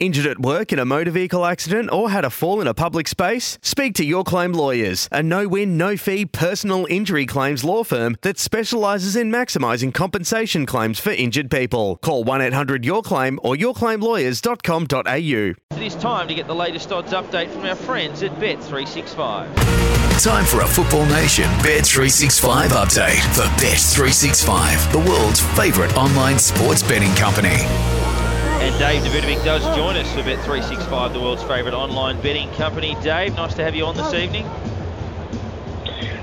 Injured at work in a motor vehicle accident or had a fall in a public space? Speak to Your Claim Lawyers, a no win, no fee personal injury claims law firm that specialises in maximising compensation claims for injured people. Call 1 800 Your Claim or yourclaimlawyers.com.au. It is time to get the latest odds update from our friends at Bet365. Time for a Football Nation Bet365 update for Bet365, the world's favourite online sports betting company. And Dave Davidovic does join us for Bet365, the world's favourite online betting company. Dave, nice to have you on this evening.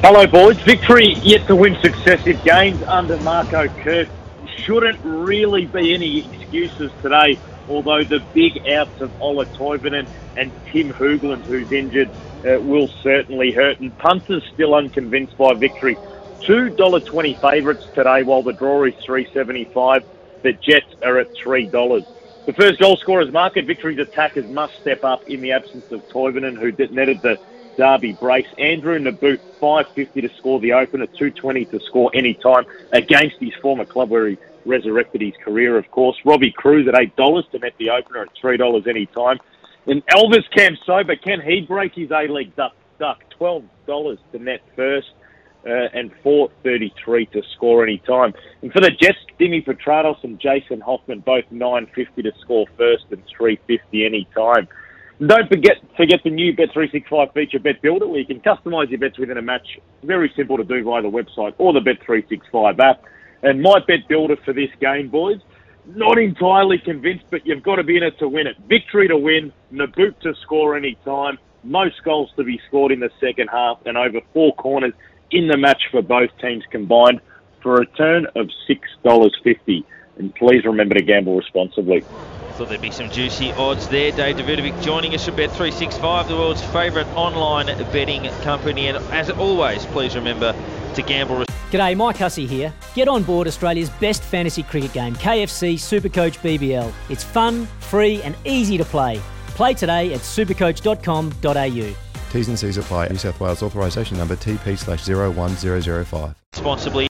Hello, boys. Victory yet to win successive games under Marco Kurz. Shouldn't really be any excuses today, although the big outs of Ola Toivonen and Tim Hoogland, who's injured, uh, will certainly hurt. And punters still unconvinced by victory. $2.20 favourites today, while the draw is 375 The Jets are at $3. The first goal scorer's market, Victory's attackers must step up in the absence of Toivonen, who netted the Derby brace. Andrew Nabbout, 550 to score the opener, 220 to score any time against his former club where he resurrected his career, of course. Robbie Kruse at $8 to net the opener at $3 any time. And Elvis Kamsoba, can he break his A-League duck $12 to net first uh, and 433 to score any time. And for the Jets, Dimi Petratos and Jason Hoffman, both 950 to score first and 350 any time. Don't forget forget the new Bet365 feature, Bet Builder, where you can customize your bets within a match. Very simple to do via the website or the Bet365 app. And my Bet Builder for this game, boys, not entirely convinced, but you've got to be in it to win it. Victory to win, Nabbout to score any time, most goals to be scored in the second half, and over four corners in the match for both teams combined for a return of $6.50. And please remember to gamble responsibly. Thought there'd be some juicy odds there. Dave Davidovic joining us from Bet365, the world's favourite online betting company. And as always, please remember to gamble responsibly. G'day, Mike Hussey here. Get on board Australia's best fantasy cricket game, KFC Supercoach BBL. It's fun, free, and easy to play. Play today at supercoach.com.au. T's and C's apply. New South Wales authorisation number TP slash 01005. responsibly.